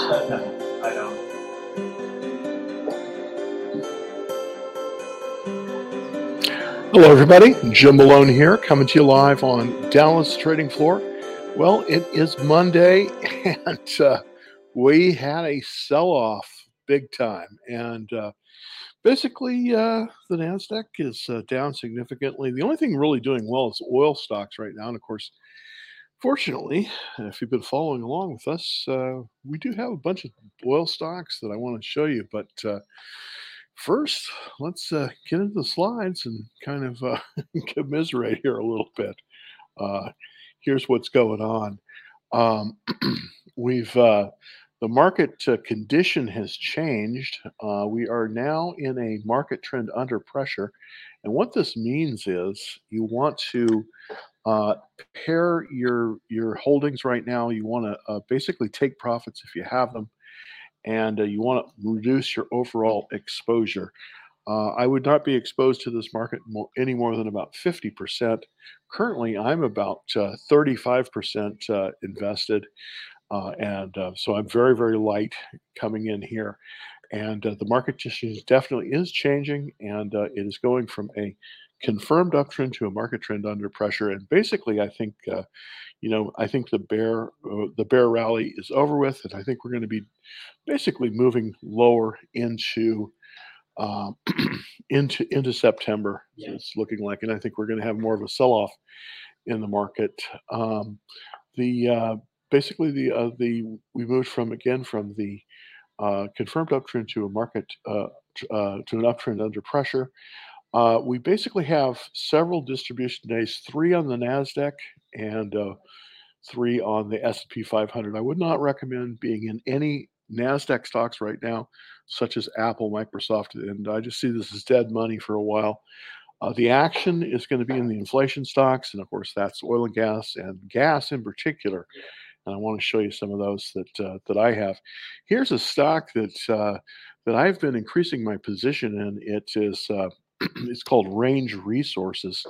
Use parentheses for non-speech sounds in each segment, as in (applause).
(laughs) I. Hello, everybody. Jim Malone here, coming to you live on Dallas Trading Floor. Well, it is Monday, (laughs) and uh, we had a sell off big time. And uh, basically, uh, the NASDAQ is uh, down significantly. The only thing really doing well is oil stocks right now. And of course, fortunately, if you've been following along with us, uh, we do have a bunch of oil stocks that I want to show you. But uh, first, let's uh, get into the slides and kind of uh, (laughs) commiserate here a little bit. Uh, here's what's going on. Um, (clears throat) we've uh, the market condition has changed. We are now in a market trend under pressure, and what this means is you want to uh, pare your your holdings right now. You want to uh, basically take profits if you have them and uh, you want to reduce your overall exposure. Uh, I would not be exposed to this market more, any more than about 50%. Currently, I'm about uh, 35% uh, invested. Uh, and uh, so I'm very, very light coming in here. And the market just is, definitely is changing, and it is going from a confirmed uptrend to a market trend under pressure. And basically, I think, uh, you know, I think the bear uh, the bear rally is over with, and I think we're going to be basically moving lower into um, (clears throat) into into September. Yeah. It's looking like, and I think we're going to have more of a sell off in the market. Um, the uh, basically the uh, the we moved from again from the uh, confirmed uptrend to a market uh, uh, to an uptrend under pressure. Uh, we basically have several distribution days, three on the Nasdaq and uh, three on the S&P 500. I would not recommend being in any Nasdaq stocks right now, such as Apple, Microsoft, and I just see this as dead money for a while. The action is going to be in the inflation stocks, and of course, that's oil and gas, and gas in particular. And I want to show you some of those that uh, that I have. Here's a stock that uh, that I've been increasing my position in. It is uh, (clears throat) it's called Range Resources,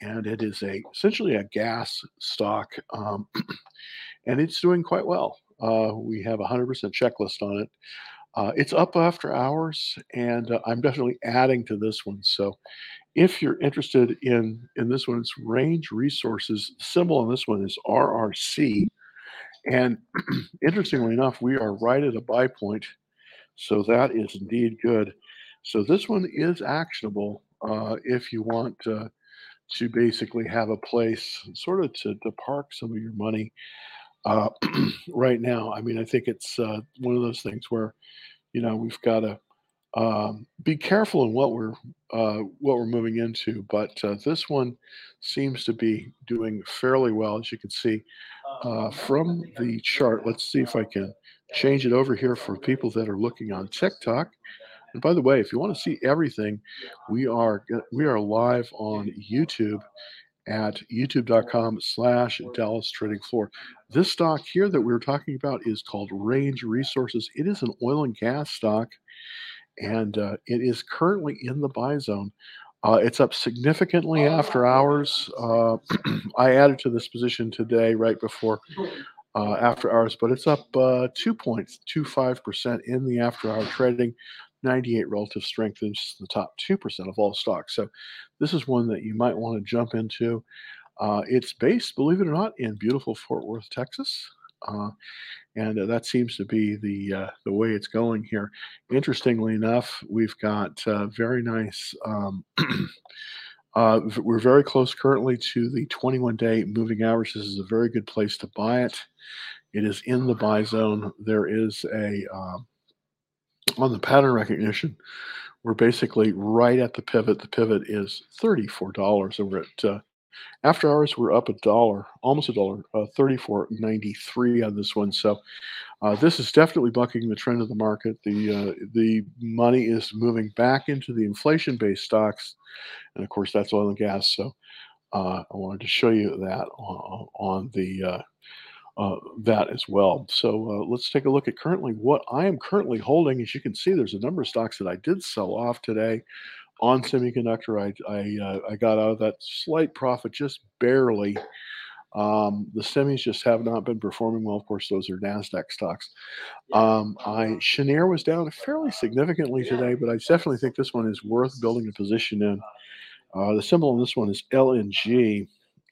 and it is a essentially a gas stock, um, (clears throat) and it's doing quite well. Uh, we have a hundred percent checklist on it. Uh, it's up after hours, and uh, I'm definitely adding to this one. So, if you're interested in in this one, it's Range Resources. The symbol on this one is RRC, and (clears throat) interestingly enough, we are right at a buy point, so that is indeed good. So this one is actionable uh, if you want uh, to basically have a place sort of to, to park some of your money uh, (clears throat) right now. I mean, I think it's uh, one of those things where, you know, we've got to um, be careful in what we're uh, what we're moving into. But this one seems to be doing fairly well, as you can see from the chart. Let's see if I can change it over here for people that are looking on TikTok. And by the way, if you want to see everything, we are we are live on YouTube at youtube.com slash Dallas Trading Floor. This stock here that we are talking about is called Range Resources. It is an oil and gas stock, and uh, it is currently in the buy zone. Uh, it's up significantly after hours. Uh, (clears throat) (clears throat) I added to this position today, right before uh, after hours, but it's up 2.25% uh, in the after hour trading. 98 relative strength is the top 2% of all stocks. So this is one that you might want to jump into. Uh, it's based, believe it or not, in beautiful Fort Worth, Texas. Uh, and uh, that seems to be the uh, the way it's going here. Interestingly enough, we've got uh, very nice. Um, (clears throat) uh, we're very close currently to the 21 day moving average. This is a very good place to buy it. It is in the buy zone. There is a um, on the pattern recognition, we're basically right at the pivot. The pivot is $34 over at uh, after hours. We're up a dollar, almost a dollar, uh, 34.93 on this one. So uh, this is definitely bucking the trend of the market. The uh, the money is moving back into the inflation-based stocks, and of course that's oil and gas. So uh, I wanted to show you that on, on the uh, uh, that as well. So let's take a look at currently what I am currently holding. As you can see, there's a number of stocks that I did sell off today on semiconductor. I I, uh, I got out of that slight profit just barely. Um, the semis just have not been performing well. Of course, those are Nasdaq stocks. Um, I Cheniere was down fairly significantly today, but I definitely think this one is worth building a position in. Uh, the symbol on this one is LNG,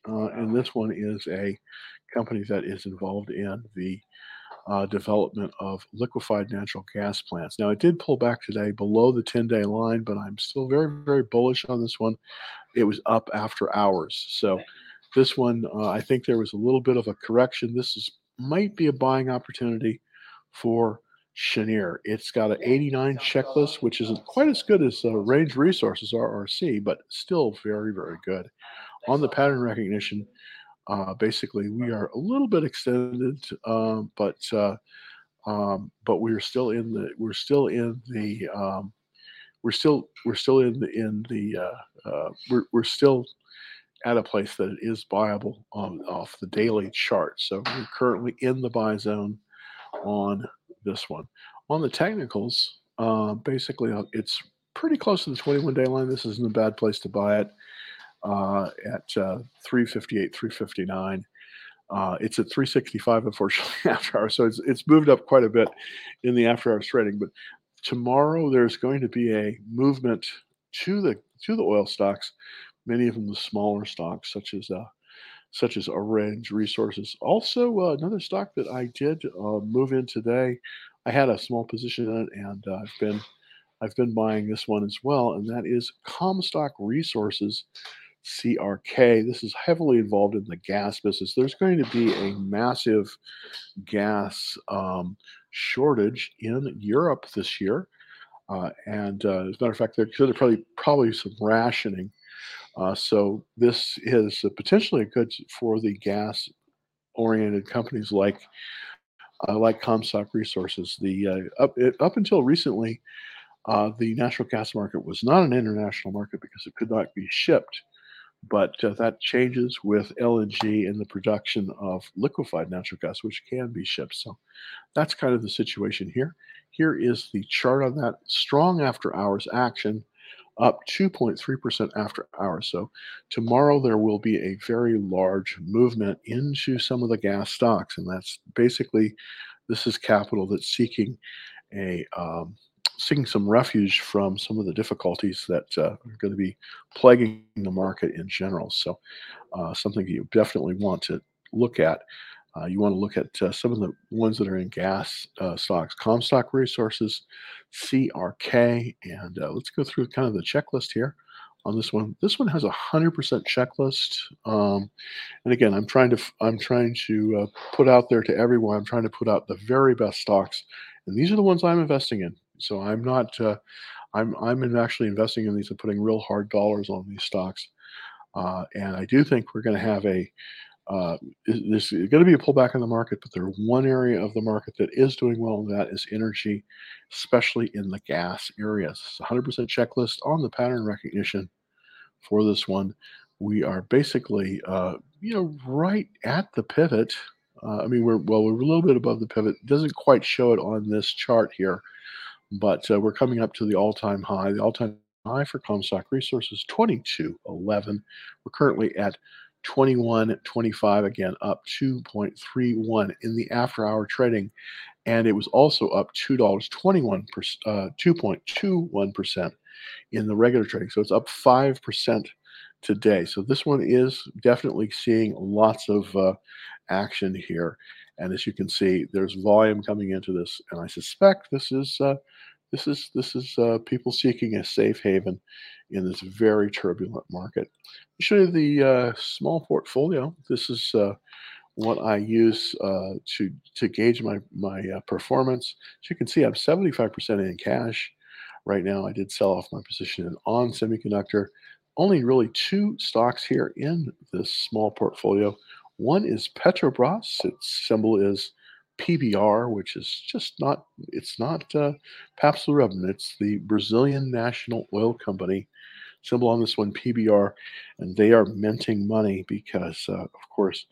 uh, and this one is a company that is involved in the uh, development of liquefied natural gas plants. Now, it did pull back today below the 10 day line, but I'm still very, very bullish on this one. It was up after hours. So, this one, uh, I think there was a little bit of a correction. This is might be a buying opportunity for Cheniere. It's got an 89 checklist, which isn't quite as good as uh, Range Resources RRC, but still very, very good. On the pattern recognition, uh, basically, we are a little bit extended, um, but uh, um, but we're still in the we're still in the um, we're still we're still in the in the uh, uh, we're we're still at a place that it is buyable on off the daily chart. So we're currently in the buy zone on this one. On the technicals, uh, basically uh, it's pretty close to the 21 day line. This isn't a bad place to buy it uh, at uh, 358, 359. Uh, it's at 365, unfortunately, (laughs) after hours. So it's, it's moved up quite a bit in the after hours trading. But tomorrow there's going to be a movement to the to the oil stocks, many of them the smaller stocks, such as uh, such as Range Resources. Also, uh, another stock that I did uh, move in today. I had a small position in it, and uh, I've been I've been buying this one as well, and that is Comstock Resources. CRK. This is heavily involved in the gas business. There's going to be a massive gas um, shortage in Europe this year. Uh, and uh, as a matter of fact, there's probably probably some rationing. Uh, so this is potentially good for the gas-oriented companies like uh, like Comstock Resources. The uh, up it, up until recently, uh, the natural gas market was not an international market because it could not be shipped but uh, that changes with LNG and the production of liquefied natural gas, which can be shipped. So that's kind of the situation here. Here is the chart on that strong after hours action up 2.3% after hours. So tomorrow there will be a very large movement into some of the gas stocks. And that's basically this is capital that's seeking a um, seeking some refuge from some of the difficulties that uh, are going to be plaguing the market in general. So, uh, something you definitely want to look at. Uh, you want to look at uh, some of the ones that are in gas uh, stocks, Comstock Resources, CRK, and uh, let's go through kind of the checklist here on this one. This one has a hundred percent checklist, um, and again, I'm trying to I'm trying to put out there to everyone. I'm trying to put out the very best stocks, and these are the ones I'm investing in. So I'm not. Uh, I'm I'm actually investing in these and putting real hard dollars on these stocks. Uh, and I do think we're going to have a uh, there's going to be a pullback in the market, but there's one area of the market that is doing well, and that is energy, especially in the gas areas. It's 100% checklist on the pattern recognition for this one. We are basically, uh, you know, right at the pivot. Uh, I mean, we're well, we're a little bit above the pivot. Doesn't quite show it on this chart here, but uh, we're coming up to the all-time high. The all-time high for Comstock Resources 2211. We're currently at 2125 again, up 2.31 in the after-hour trading, and it was also up two dollars 21 uh, 2.21 percent in the regular trading. So it's up five percent today. So this one is definitely seeing lots of uh, action here. And as you can see, there's volume coming into this, and I suspect this is uh, this is this is uh, people seeking a safe haven in this very turbulent market. I'll show you the uh, small portfolio. This is uh, what I use uh, to to gauge my my uh, performance. As you can see, I'm 75% in cash right now. I did sell off my position in on semiconductor. Only really two stocks here in this small portfolio. One is Petrobras. Its symbol is PBR, which is just not, it's not uh, Pabst Blue Ribbon. It's the Brazilian National Oil Company. Symbol on this one, PBR, and they are minting money because, uh, of course,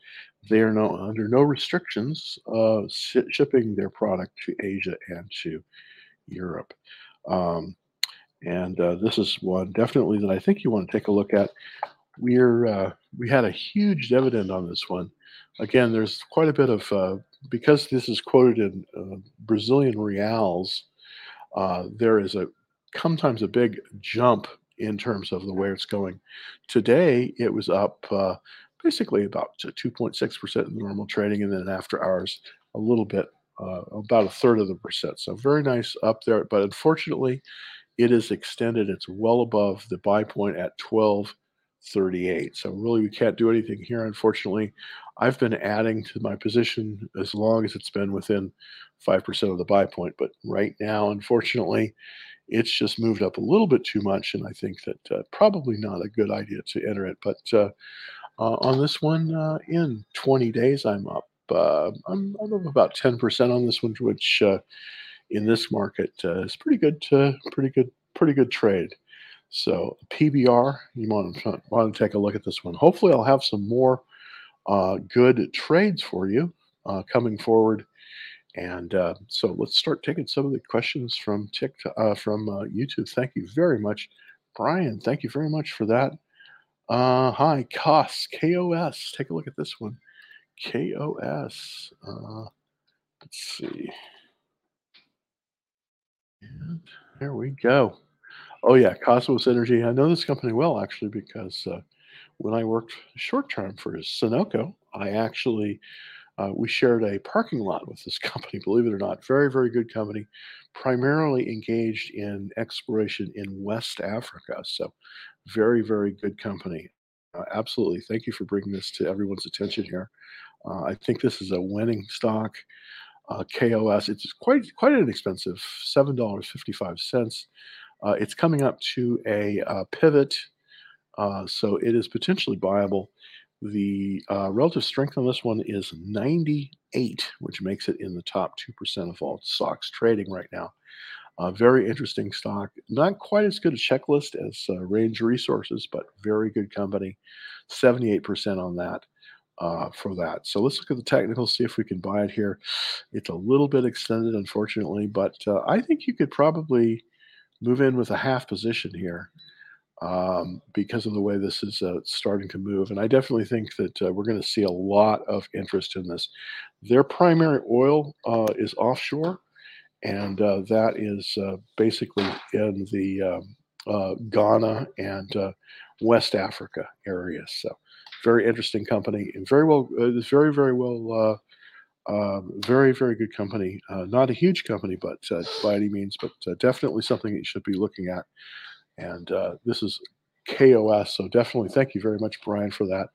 they are no, under no restrictions uh, shipping their product to Asia and to Europe. Um, and uh, this is one definitely that I think you want to take a look at we're uh, we had a huge dividend on this one again, there's quite a bit of uh, because this is quoted in uh, Brazilian reals. Uh, there is a sometimes a big jump in terms of the way it's going. Today, it was up uh, basically about 2.6% in normal trading, and then after hours, a little bit, uh, about a third of the percent. So very nice up there. But unfortunately, it is extended. It's well above the buy point at 1238. So really, we can't do anything here, unfortunately. I've been adding to my position as long as it's been within 5% of the buy point. But right now, unfortunately, it's just moved up a little bit too much. And I think that uh, probably not a good idea to enter it. But uh, uh, on this one, uh, in 20 days, I'm up. Uh, I'm, I'm, up about 10% on this one, which uh, in this market is pretty good. pretty good. Pretty good trade. So PBR, you want to want to take a look at this one. Hopefully, I'll have some more uh, good trades for you uh, coming forward. And uh, so let's start taking some of the questions from TikTok, uh, from uh, YouTube. Thank you very much, Brian. Thank you very much for that. Uh, hi, KOS, KOS. Take a look at this one. KOS. let's see. And there we go. Oh yeah, Kosmos Energy. I know this company well actually because when I worked short term for Sunoco, I actually uh, we shared a parking lot with this (laughs) company. Believe it or not, very very good company, primarily engaged in exploration in West Africa. So, very very good company. Uh, absolutely, thank you for bringing this to everyone's attention here. Uh, I think this is a winning stock. Uh, KOS. It's quite quite inexpensive, seven dollars fifty five cents. Uh, it's coming up to a uh, pivot uh, so it is potentially viable. The uh, relative strength on this one is 98, which makes it in the top 2% of all stocks trading right now. Uh, very interesting stock. Not quite as good a checklist as uh, Range Resources, but very good company. 78% on that uh, for that. So let's look at the technical, see if we can buy it here. It's a little bit extended, unfortunately, but uh, I think you could probably move in with a half position here um, because of the way this is uh, starting to move. And I definitely think that uh, we're going to see a lot of interest in this. Their primary oil uh, is offshore, and uh, that is uh, basically in the um, uh, Ghana and West Africa areas. So, very interesting company and very well, it's very, very well. Uh, very, very good company. Uh, not a huge company, but uh, by any means, but definitely something you should be looking at. And uh, this is KOS. So definitely thank you very much, Brian, for that.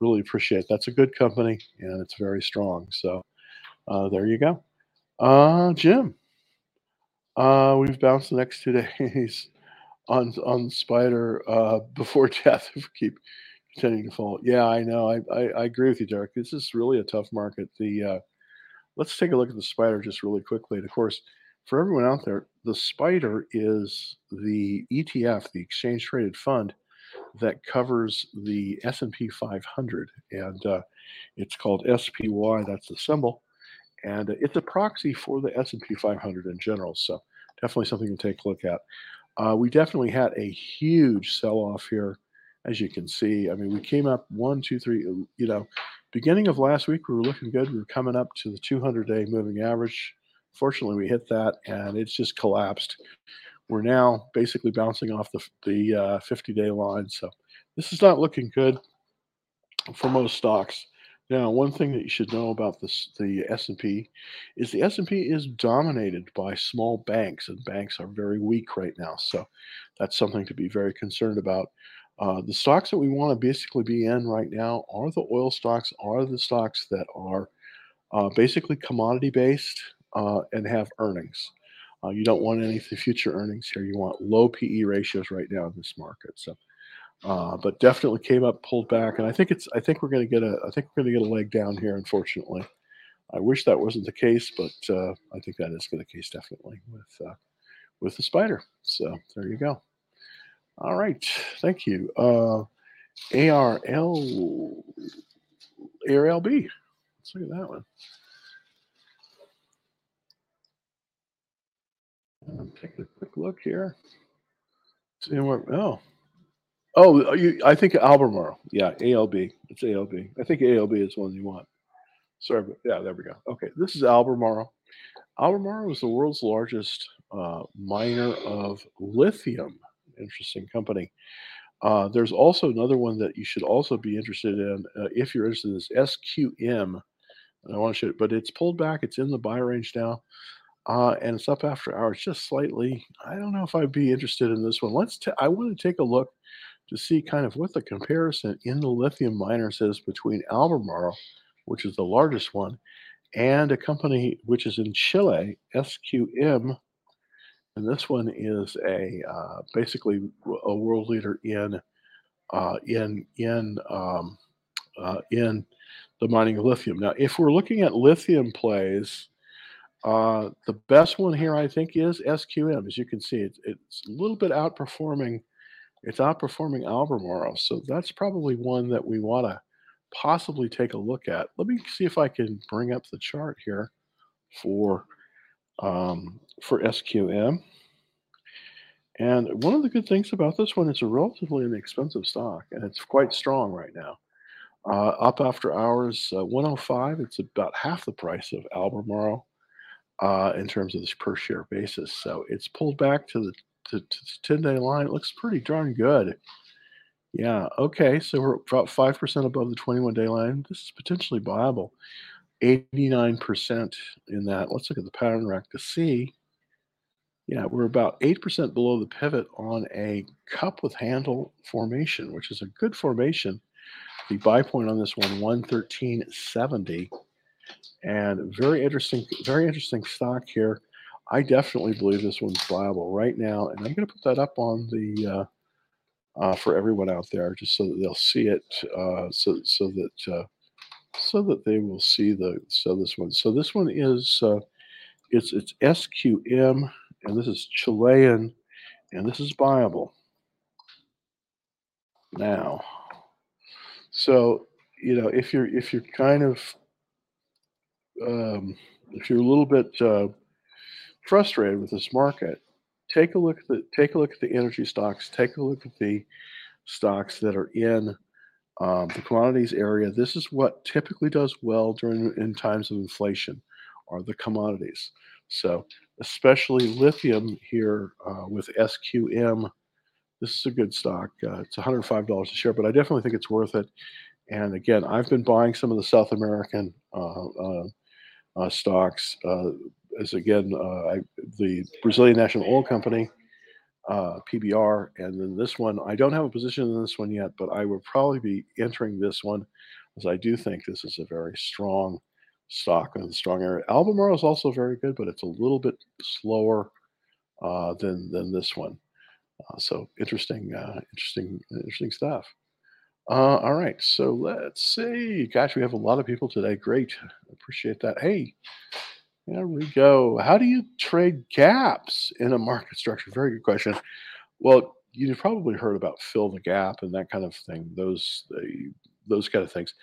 Really appreciate it. That's a good company and it's very strong. So uh, there you go. Uh, Jim, uh, we've bounced the next two (laughs) days on on Spider uh, before (laughs) death. If we keep continuing to fall. Yeah, I know. I, I, I agree with you, Derek. This is really a tough market. The uh, let's take a look at the Spider just really quickly. And of course, for everyone out there, the SPIDER is the ETF, the exchange traded fund that covers the S&P 500, and uh, it's called SPY. That's the symbol, and it's a proxy for the S&P 500 in general. So definitely something to take a look at. Uh, we definitely had a huge sell-off here, as you can see. I mean, we came up one, two, three. You know, beginning of last week, we were looking good. We were coming up to the 200-day moving average Fortunately, we hit that and it's just collapsed. We're now basically bouncing off the, the uh, 50 day line. So this is not looking good for most stocks. Now, one thing that you should know about this, the S&P is the S&P is dominated by small banks, and banks are very weak right now. So that's something to be very concerned about. Uh, the stocks that we want to basically be in right now are the oil stocks, are the stocks that are uh, basically commodity based uh, and have earnings. Uh, you don't want any future earnings here. You want low PE ratios right now in this market. So, uh, but definitely came up, pulled back, and I think it's. I think we're going to get a. I think we're going to get a leg down here. Unfortunately, I wish that wasn't the case, but I think that is going to be the case definitely with with the spider. So there you go. All right, thank you. Uh, ARL ARLB. Let's look at that one. take a quick look here. See what? Oh, oh, you, I think Albemarle. Yeah, ALB. It's ALB. I think ALB is one you want. Sorry, but yeah, there we go. Okay, this is Albemarle. Albemarle is the world's largest uh, miner of lithium. Interesting company. Uh, there's also another one that you should also be interested in uh, if you're interested in this SQM. I want to show it, but it's pulled back. It's in the buy range now, uh, and it's up after hours just slightly. I don't know if I'd be interested in this one. Let's. T- I want to take a look to see kind of what the comparison in the lithium miners is between Albemarle, which is the largest one, and a company which is in Chile, SQM. And this one is a uh, basically a world leader in uh, in in um, uh, in the mining of lithium. Now, if we're looking at lithium plays, uh, the best one here I think is SQM. As you can see, it's, it's a little bit outperforming. It's outperforming Albemarle, so that's probably one that we want to possibly take a look at. Let me see if I can bring up the chart here for um, for SQM. And one of the good things about this one, it's a relatively inexpensive stock, and it's quite strong right now. Uh, up after hours, uh, 105. It's about half the price of Albemarle uh, in terms of this per share basis. So it's pulled back to the to, to 10 day line. It looks pretty darn good. Yeah. Okay. So we're about 5% above the 21 day line. This is potentially viable. 89% in that. Let's look at the pattern rack to see. Yeah, we're about 8% below the pivot on a cup with handle formation, which is a good formation. The buy point on this one, 113.70. And very interesting, very interesting stock here. I definitely believe this one's viable right now. And I'm going to put that up on the uh, uh, for everyone out there, just so that they'll see it, uh, so so that uh, so that they will see the so this one. So this one is uh, it's it's SQM, and this is Chilean, and this is viable. Now, so you know if you're if you're kind of um, if you're a little bit uh, frustrated with this market, take a look at the take a look at the energy stocks. Take a look at the stocks that are in um, the commodities area. This is what typically does well during in times of inflation, are the commodities. So especially lithium here uh, with SQM. This is a good stock. Uh, it's $105 a share, but I definitely think it's worth it. And again, I've been buying some of the South American uh, uh, uh stocks uh, is again I, the Brazilian National Oil Company, uh, PBR, and then this one. I don't have a position in this one yet, but I will probably be entering this one, as I do think this is a very strong stock and strong area. Albemarle is also very good, but it's a little bit slower uh, than than this one. Uh, so interesting, uh, interesting, interesting stuff. Uh, all right, so let's see. Gosh, we have a lot of people today. Great, appreciate that. Hey, there we go. How do you trade gaps in a market structure? Very good question. Well, you've probably heard about fill the gap and that kind of thing. Those those kind of things.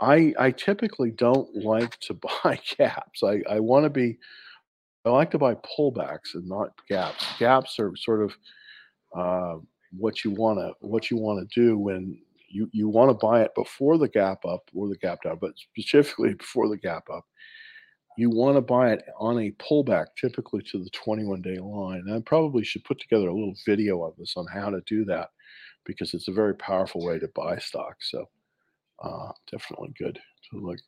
I I typically don't like to (laughs) buy gaps. I I want to be. I like to buy pullbacks and not gaps. Gaps are sort of uh, what you want to what you want to do when you you want to buy it before the gap up or the gap down, but specifically (laughs) before the gap up you want to buy it on a pullback, typically to the 21 day line. And I probably should put together a little video of this on how to do that because it's a very powerful way to buy stock. So, uh, definitely good to look.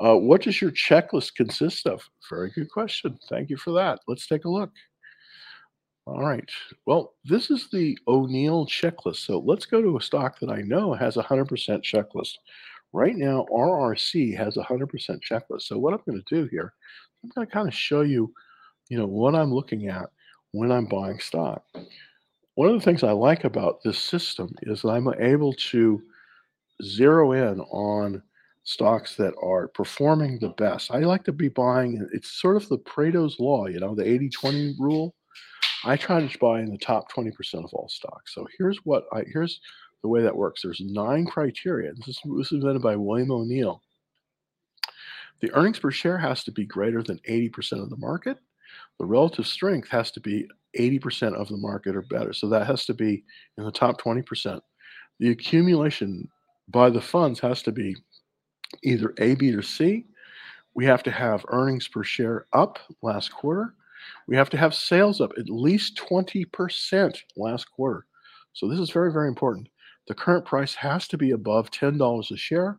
Uh, what does your checklist consist of? Very good question. Thank you for that. Let's take a look. All right. Well, this is the O'Neill checklist. So let's go to a stock that I know has a 100% checklist. Right now, RRC has a 100% checklist. So what I'm going to do here, I'm going to kind of show you, you know, what I'm looking at when I'm buying stock. One of the things I like about this system is that I'm able to zero in on stocks that are performing the best. I like to be buying, it's sort of the Pareto's law, you know, the 80 20 rule. I try to buy in the top 20% of all stocks. So here's what I, here's the way that works. There's nine criteria. This is, this is invented by William O'Neill. The earnings per share has to be greater than 80% of the market. The relative strength has to be 80% of the market or better. So that has to be in the top 20%. The accumulation by the funds has to be either A, B, or C. We have to have earnings per share up last quarter. We have to have sales up at least 20% last quarter. So this is very, very important. The current price has to be above $10 a share,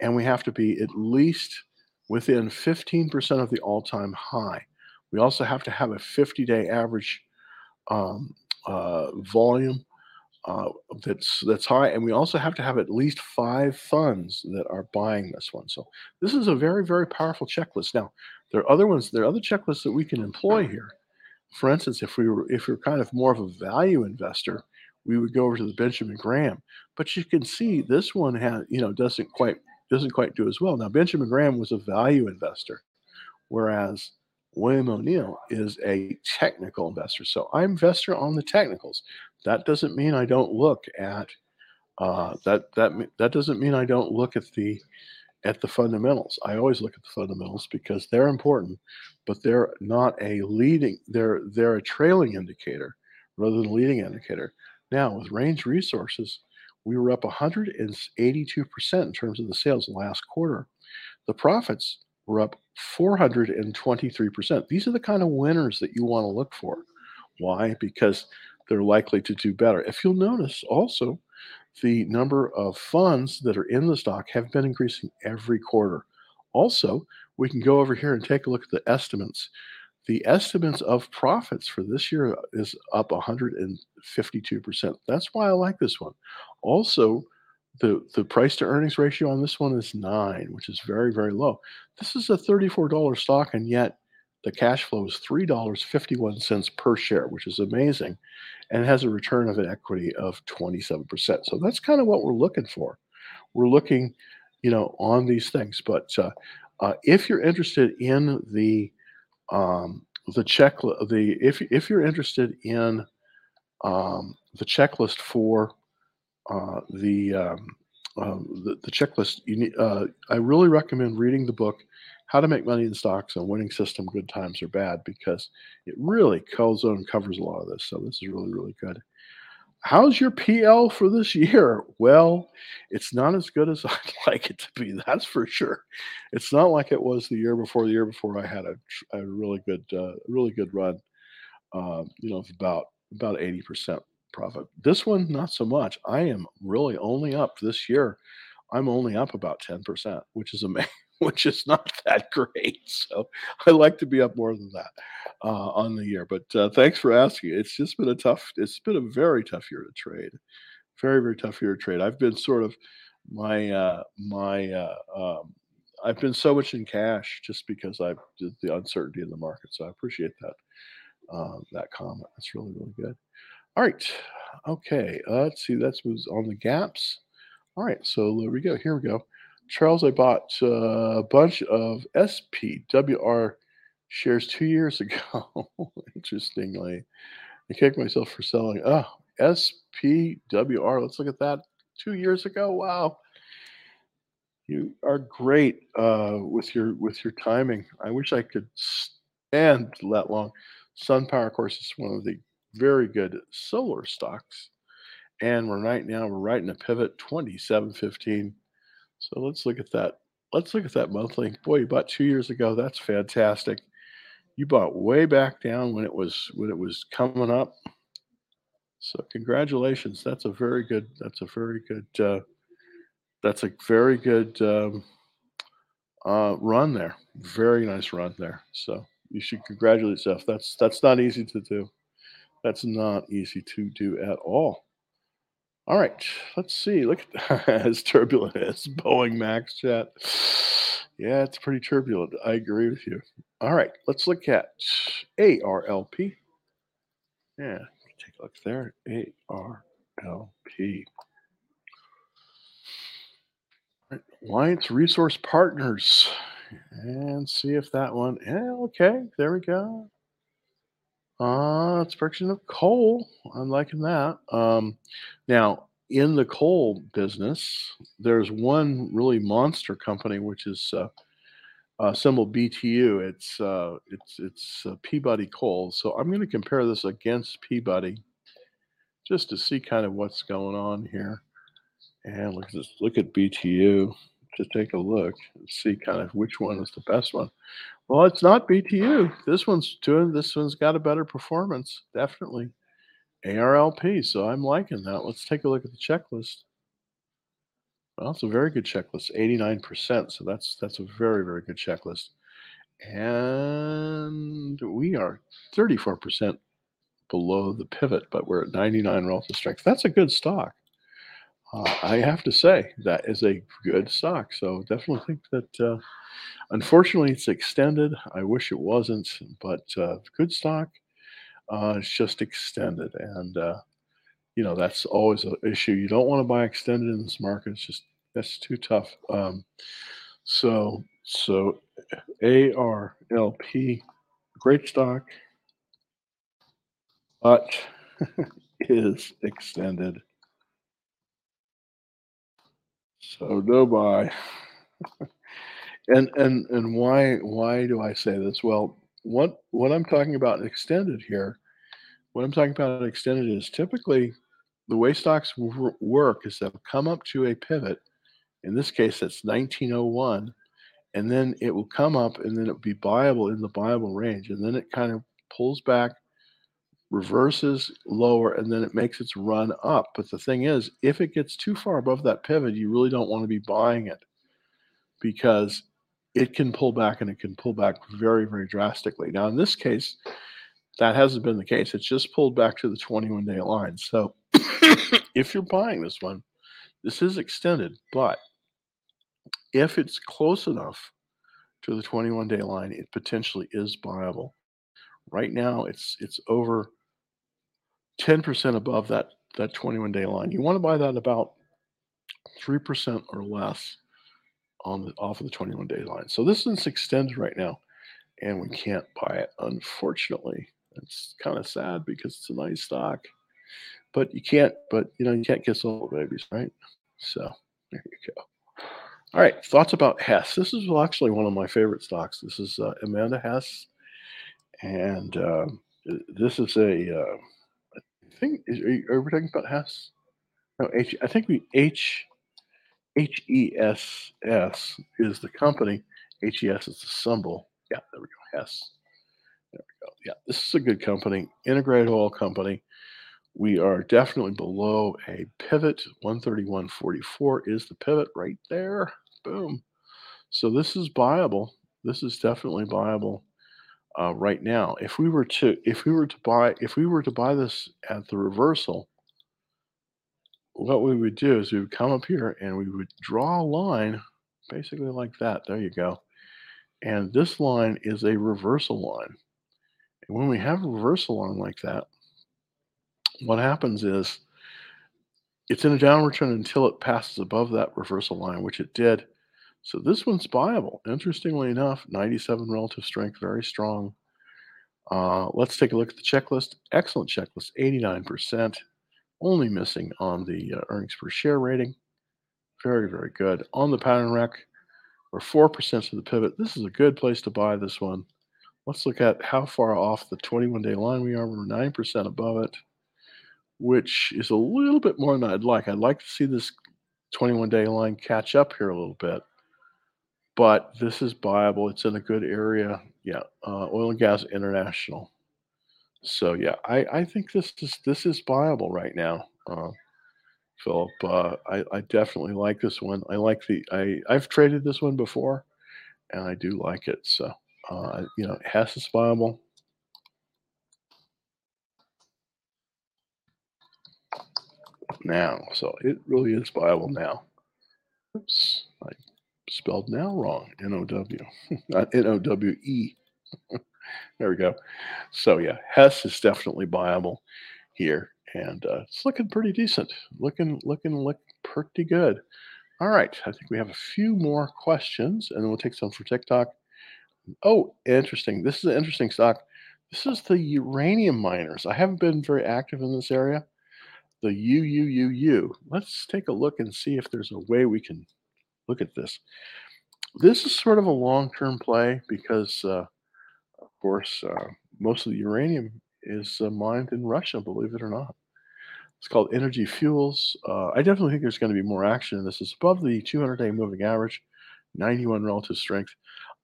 and we have to be at least within 15% of the all time high. We also have to have a 50 day average um, uh, volume uh, that's that's high, and we also have to have at least five funds that are buying this one. So this is a very very powerful checklist. Now there are other ones. There are other checklists that we can employ here. For instance, if we were if are kind of more of a value investor, we would go over to the Benjamin Graham. But you can see this one has you know doesn't quite doesn't quite do as well. Now Benjamin Graham was a value investor, whereas William O'Neill is a technical investor. So I'm investor on the technicals. That doesn't mean I don't look at uh, that. That that doesn't mean I don't look at the at the fundamentals. I always look at the fundamentals because they're important, but they're not a leading. They're they're a trailing indicator rather than a leading indicator. Now with Range Resources, we were up 182 percent in terms of the sales last quarter. The profits were up 423%. These are the kind of winners that you want to look for. Why? Because they're likely to do better. If you'll notice also, the number of funds that are in the stock have been increasing every quarter. Also, we can go over here and take a look at the estimates. The estimates of profits for this year is up 152%. That's why I like this one. Also, the the price to earnings ratio on this one is nine, which is very very low. This is a thirty four dollar stock, and yet the cash flow is three dollars fifty one cents per share, which is amazing, and has a return of an equity of twenty seven percent. So that's kind of what we're looking for. We're looking, you know, on these things. But uh, uh, if you're interested in the um, the check the if if you're interested in um, the checklist for uh, the, um, um, the, the checklist. You need, uh, I really recommend reading the book "How to Make Money in Stocks: A Winning System, Good Times or Bad" because it really and covers a lot of this. So this is really really good. How's your PL for this year? Well, it's not as good as (laughs) I'd like it to be. That's for sure. It's not like it was the year before. The year before, I had a, a really good, uh, really good run. Uh, you know, about about eighty percent profit. This one, not so much. I am really only up this year. I'm only up about 10%, which is amazing, (laughs) (laughs) which is not that great. So I like to be up more than that uh, on the year. But uh, thanks for asking. It's just been a tough, it's been a very tough year to trade. Very, very tough year to trade. I've been sort of my, uh, my, uh, um, I've been so much in cash just because I've the uncertainty in the market. So I appreciate that, uh, that comment. That's really, really good. All right. Okay. Uh, let's see. That was on the gaps. All right. So there we go. Here we go. Charles, I bought uh, a bunch of SPWR shares two years (laughs) ago. Interestingly, I kicked myself for selling. Oh, SPWR. Let's look at that. Two years ago. Wow. You are great uh, with your with your timing. I wish I could stand that long. SunPower, of course, is one of the very good solar stocks. And we're right now, we're right in a pivot 2715. So let's look at that. Let's look at that monthly. Boy, you bought two years ago. That's fantastic. You bought way back down when it was when it was coming up. So congratulations. That's a very good. That's a very good. Uh, that's a very good um, uh, run there. Very nice run there. So you should congratulate yourself. That's that's not easy to do. That's not easy to do at all. All right, let's see. Look at (laughs) as turbulent as Boeing Max chat. Yeah, it's pretty turbulent. I agree with you. All right, let's look at ARLP. Yeah, take a look there. ARLP. Alliance Resource Partners. And see if that one. Yeah, okay, there we go. Uh, it's production of coal. I'm liking that. Um, now, in the coal business, there's one really monster company, which is uh, uh, symbol BTU. It's uh, it's it's uh, Peabody Coal. So I'm going to compare this against Peabody, just to see kind of what's going on here. And look at this, look at BTU Just take a look and see kind of which one is the best one. Well, it's not BTU. This one's doing this one's got a better performance, definitely. ARLP. So I'm liking that. Let's take a look at the checklist. Well, it's a very good checklist, 89%. So that's that's a very, very good checklist. And we are 34% below the pivot, but we're at 99 relative strength. That's a good stock. Uh, I have to say that is a good stock. So definitely think that. Uh, unfortunately, it's extended. I wish it wasn't, but uh, good stock. Uh, it's just extended, and uh, you know that's always an issue. You don't want to buy extended in this market. It's just that's too tough. Um, so so ARLP, great stock, but (laughs) is extended. So no buy. and and and why why do I say this? Well, what what I'm talking about extended here, what I'm talking about extended is typically the way stocks w- work is they'll come up to a pivot. In this case, it's 1901, and then it will come up, and then it'll be buyable in the buyable range, and then it kind of pulls back, reverses lower, and then it makes its run up. But the thing is, if it gets too far above that pivot, you really don't want to be buying it because it can pull back and it can pull back very, very drastically. Now, in this case, that hasn't been the case. It's just pulled back to the 21 day line. So (coughs) if you're buying this one, this is extended, but if it's close enough to the 21 day line, it potentially is buyable. Right now, it's it's over 10% above that that 21 day line. You want to buy that about 3% or less on the off of the 21 day line. So this is extended right now, and we can't buy it. Unfortunately, it's kind of sad because it's a nice stock, but you can't. But you know you can't kiss all the babies, right? So there you go. All right, thoughts about Hess. This is actually one of my favorite stocks. This is uh, Amerada Hess, and uh, this is a. Uh, I think is, are, we talking about Hess? No, H. I think we H H E S S is the company. H E S is the symbol. Yeah, there we go. Hess. There we go. Yeah, this is a good company, integrated oil company. We are definitely below a pivot. 131.44 is the pivot right there. Boom. So this is buyable. This is definitely buyable uh, right now. If we were to if we were to buy if we were to buy this at the reversal, what we would do is we would come up here and we would draw a line basically like that. There you go. And this line is a reversal line. And when we have a reversal line like that, what happens is it's in a downward trend until it passes above that reversal line, which it did. So this one's buyable. Interestingly enough, 97 relative strength, very strong. Uh, let's take a look at the checklist. Excellent checklist, 89% only missing on the uh, earnings per share rating. Very, very good. On the pattern rec, we're 4% to the pivot. This is a good place to buy this one. Let's look at how far off the 21 day line we are. We're 9% above it, which is a little bit more than I'd like. I'd like to see this 21 day line catch up here a little bit, but this is buyable. It's in a good area. Yeah, uh, oil and gas international. So yeah, I, I think this is this is viable right now, uh, Philip. Uh, I, I definitely like this one. I like the I I've traded this one before, and I do like it. So uh, you know, Hess is viable. Now, so it really is viable now. Oops, I spelled now wrong. N O W, (laughs) not N O W E. (laughs) there we go. So yeah, Hess is definitely viable here, and uh, it's looking pretty decent. Looking, looking, look pretty good. All right, I think we have a few more questions, and then we'll take some for TikTok. Oh, interesting. This is an interesting stock. This is the uranium miners. I haven't been very active in this area. The UUUU. Let's take a look and see if there's a way we can look at this. This is sort of a long term play because uh, of course, uh, most of the uranium is uh, mined in Russia, believe it or not. It's called Energy Fuels. Uh, I definitely think there's going to be more action in this. It's above the 200 day moving average, 91 relative strength.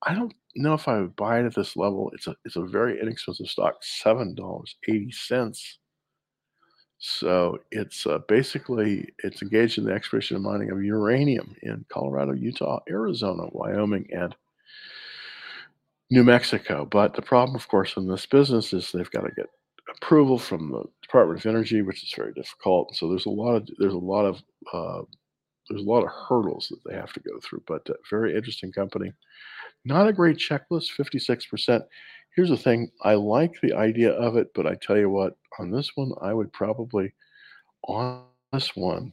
I don't know if I would buy it at this level. It's a it's a very inexpensive stock, seven dollars eighty cents. So it's uh, basically it's engaged in the exploration and mining of uranium in Colorado, Utah, Arizona, Wyoming, and New Mexico. But the problem, of course, in this business is they've got to get approval from the Department of Energy, which is very difficult. So there's a lot of there's a lot of uh, there's a lot of hurdles that they have to go through. But uh, very interesting company. Not a great checklist, 56%. Here's the thing I like the idea of it, but I tell you what, on this one, I would probably, on this one,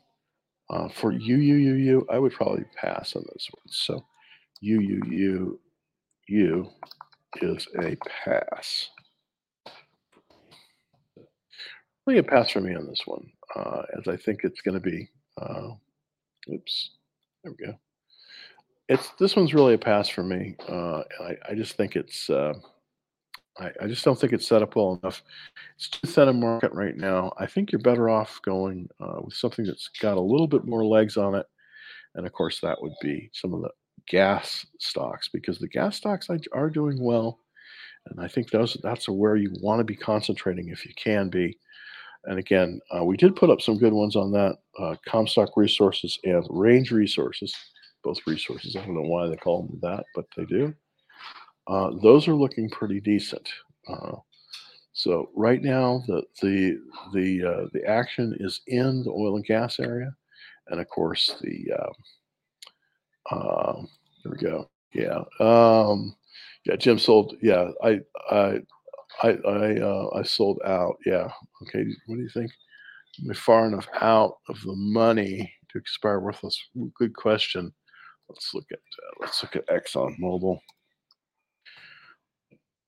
uh, for you, you, you, you, I would probably pass on this one. So, you, you, you, you is a pass. Really a pass for me on this one, uh, as I think it's going to be. Uh, oops, there we go it's this one's really a pass for me. Uh, I, I just think it's uh, I, I just don't think it's set up well enough. It's too thin a market right now. I think you're better off going uh, with something that's got a little bit more legs on it, and of course that would be some of the gas stocks because the gas stocks are doing well, and I think those that's where you want to be concentrating if you can be. And again, uh, we did put up some good ones on that uh, Comstock Resources and Range Resources both resources. I don't know why they call them that, but they do. Uh, those are looking pretty decent. Uh, so right now, the the the uh, the action is in the oil and gas area, and of course the uh, uh, there we go. Yeah, um, yeah. Jim sold. Yeah, I I I I, uh, I sold out. Yeah. Okay. What do you think? Am I far enough out of the money to expire worthless? Good question. Let's look at uh, let's look at Exxon Mobil.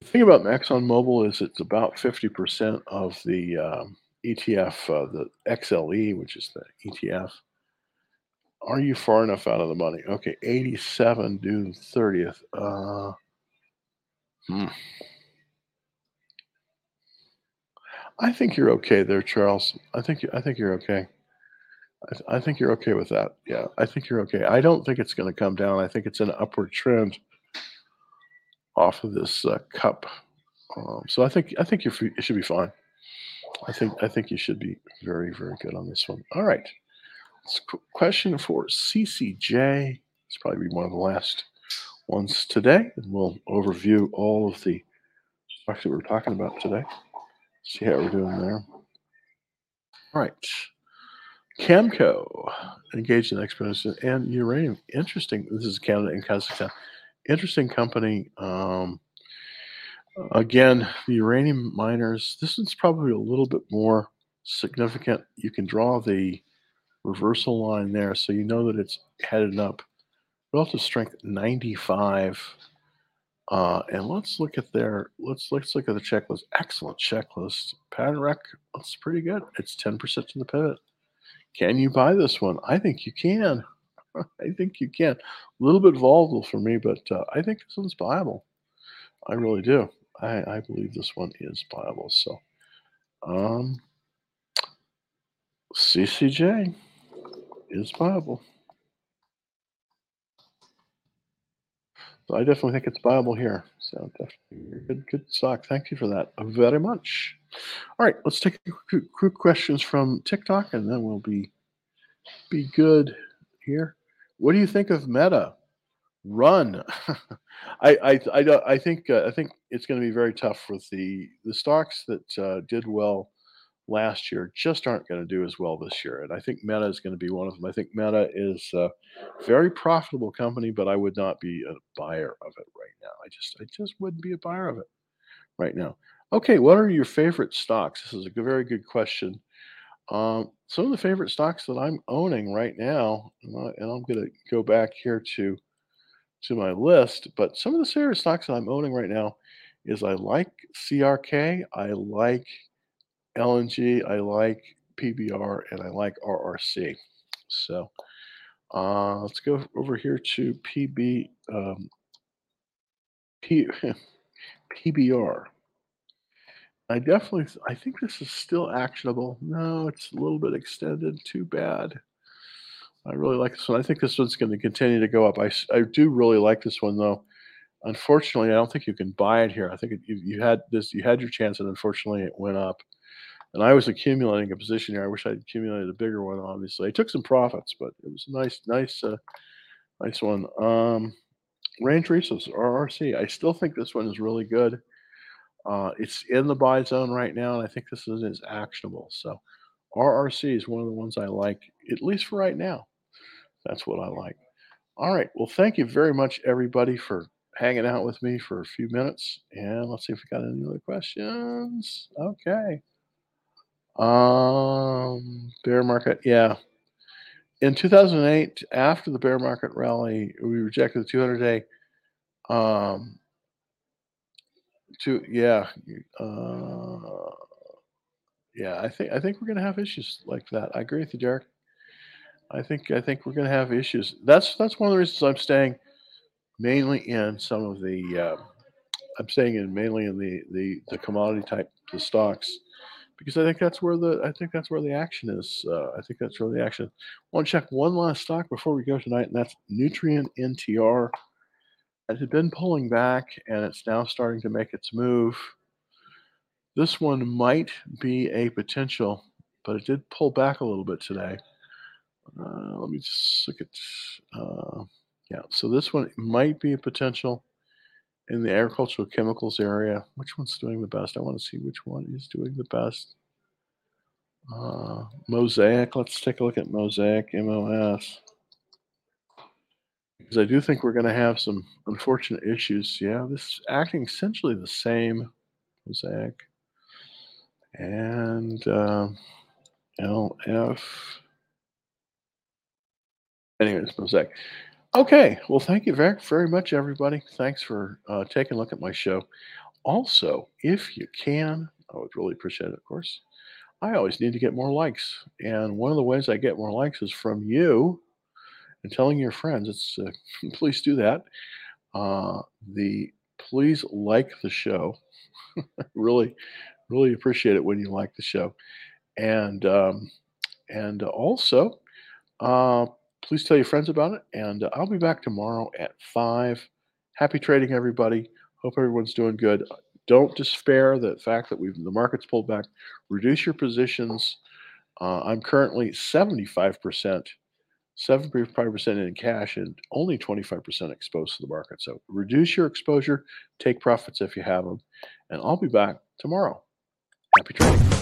The thing about Exxon Mobil is it's about 50% of the um, ETF, uh, the XLE, which is the ETF. Are you far enough out of the money? Okay, 87 June 30th. Uh, hmm. I think you're okay there, Charles. I think I think you're okay. I, th- I think you're okay with that. Yeah, I think you're okay. I don't think it's going to come down. I think it's an upward trend off of this uh, cup. Um, so I think I think you it should be fine. I think I think you should be very very good on this one. All right. question for CCJ. It's probably one of the last ones today, and we'll overview all of the stocks that we're talking about today. See how we're doing there. All right. Cameco engaged in exploration and uranium. Interesting. This is Canada and Kazakhstan. Interesting company. Um, again, the uranium miners. This one's probably a little bit more significant. You can draw the reversal line there, so you know that it's headed up. Relative strength 95. Uh, and let's look at their let's let's look at the checklist. Excellent checklist. Pattern rec. That's pretty good. It's 10% to the pivot. Can you buy this one? I think you can. (laughs) I think you can. A little bit volatile for me, but uh, I think this one's viable. I really do. I, I believe this one is viable. So, um, CCJ is viable. So I definitely think it's viable here. So definitely good, good stock. Thank you for that very much. All right, let's take quick questions from TikTok, and then we'll be be good here. What do you think of Meta? Run. (laughs) I I I, I think uh, I think it's going to be very tough with the the stocks that uh, did well last year just aren't going to do as well this year. And I think Meta is going to be one of them. I think Meta is a very profitable company, but I would not be a buyer of it right now. I just I just wouldn't be a buyer of it right now. Okay, what are your favorite stocks? This is a very good question. Um, some of the favorite stocks that I'm owning right now, and, I, am going to go back here to to my list, but some of the favorite stocks that I'm owning right now is I like CRK, I like LNG, I like PBR, and I like RRC. So uh, let's go over here to PB um, P, (laughs) PBR. I definitely I think this is still actionable. No, it's a little bit extended, too bad. I really like this one. I think this one's gonna continue to go up. I, I do really like this one, though. Unfortunately, I don't think you can buy it here. I think it you you had this you had your chance, and unfortunately, it went up. And I was accumulating a position here. I wish I'd accumulated a bigger one, obviously. I took some profits, but it was a nice nice, uh, nice one. Um, Range Resources, RRC. I still think this one is really good. Uh, it's in the buy zone right now, and I think this one is actionable. So RRC is one of the ones I like, at least for right now. That's what I like. All right. Well, thank you very much, everybody, for hanging out with me for a few minutes. And let's see if we got any other questions. Okay. Um, bear market, yeah. In 2008, after the bear market rally, we rejected the 200 day. Um, yeah, uh, yeah. I think I think we're gonna have issues like that. I agree with you, Derek. I think I think we're gonna have issues. That's that's one of the reasons I'm staying mainly in some of the. Uh, I'm staying in mainly in the the the commodity type the stocks because I think that's where the I think that's where the action is. Uh, I think that's where the action. I want to check one last stock before we go tonight, and that's Nutrien NTR. It had been pulling back, and it's now starting to make its move. This one might be a potential, but it did pull back a little bit today. Uh, let me just look at. Uh, yeah, so this one might be a potential in the agricultural chemicals area. Which one's doing the best? I want to see which one is doing the best. Uh, Mosaic. Let's take a look at Mosaic MOS. Because I do think we're going to have some unfortunate issues. Yeah, this is acting essentially the same. Mosaic. And uh, LF. Anyways, Mosaic. Okay. Well, thank you very, very much, everybody. Thanks for uh, taking a look at my show. Also, if you can, I would really appreciate it, of course. I always need to get more likes. And one of the ways I get more likes is from you and telling your friends. It's uh, (laughs) please do that. Uh, the please like the show. (laughs) really, really appreciate it when you like the show. And um, and also, uh, please tell your friends about it. And I'll be back tomorrow at five. Happy trading, everybody. Hope everyone's doing good. Don't despair the fact that we've the market's pulled back. Reduce your positions. Uh, I'm currently 75%, 75% in cash and only 25% exposed to the market. So reduce your exposure, take profits if you have them, and I'll be back tomorrow. Happy trading.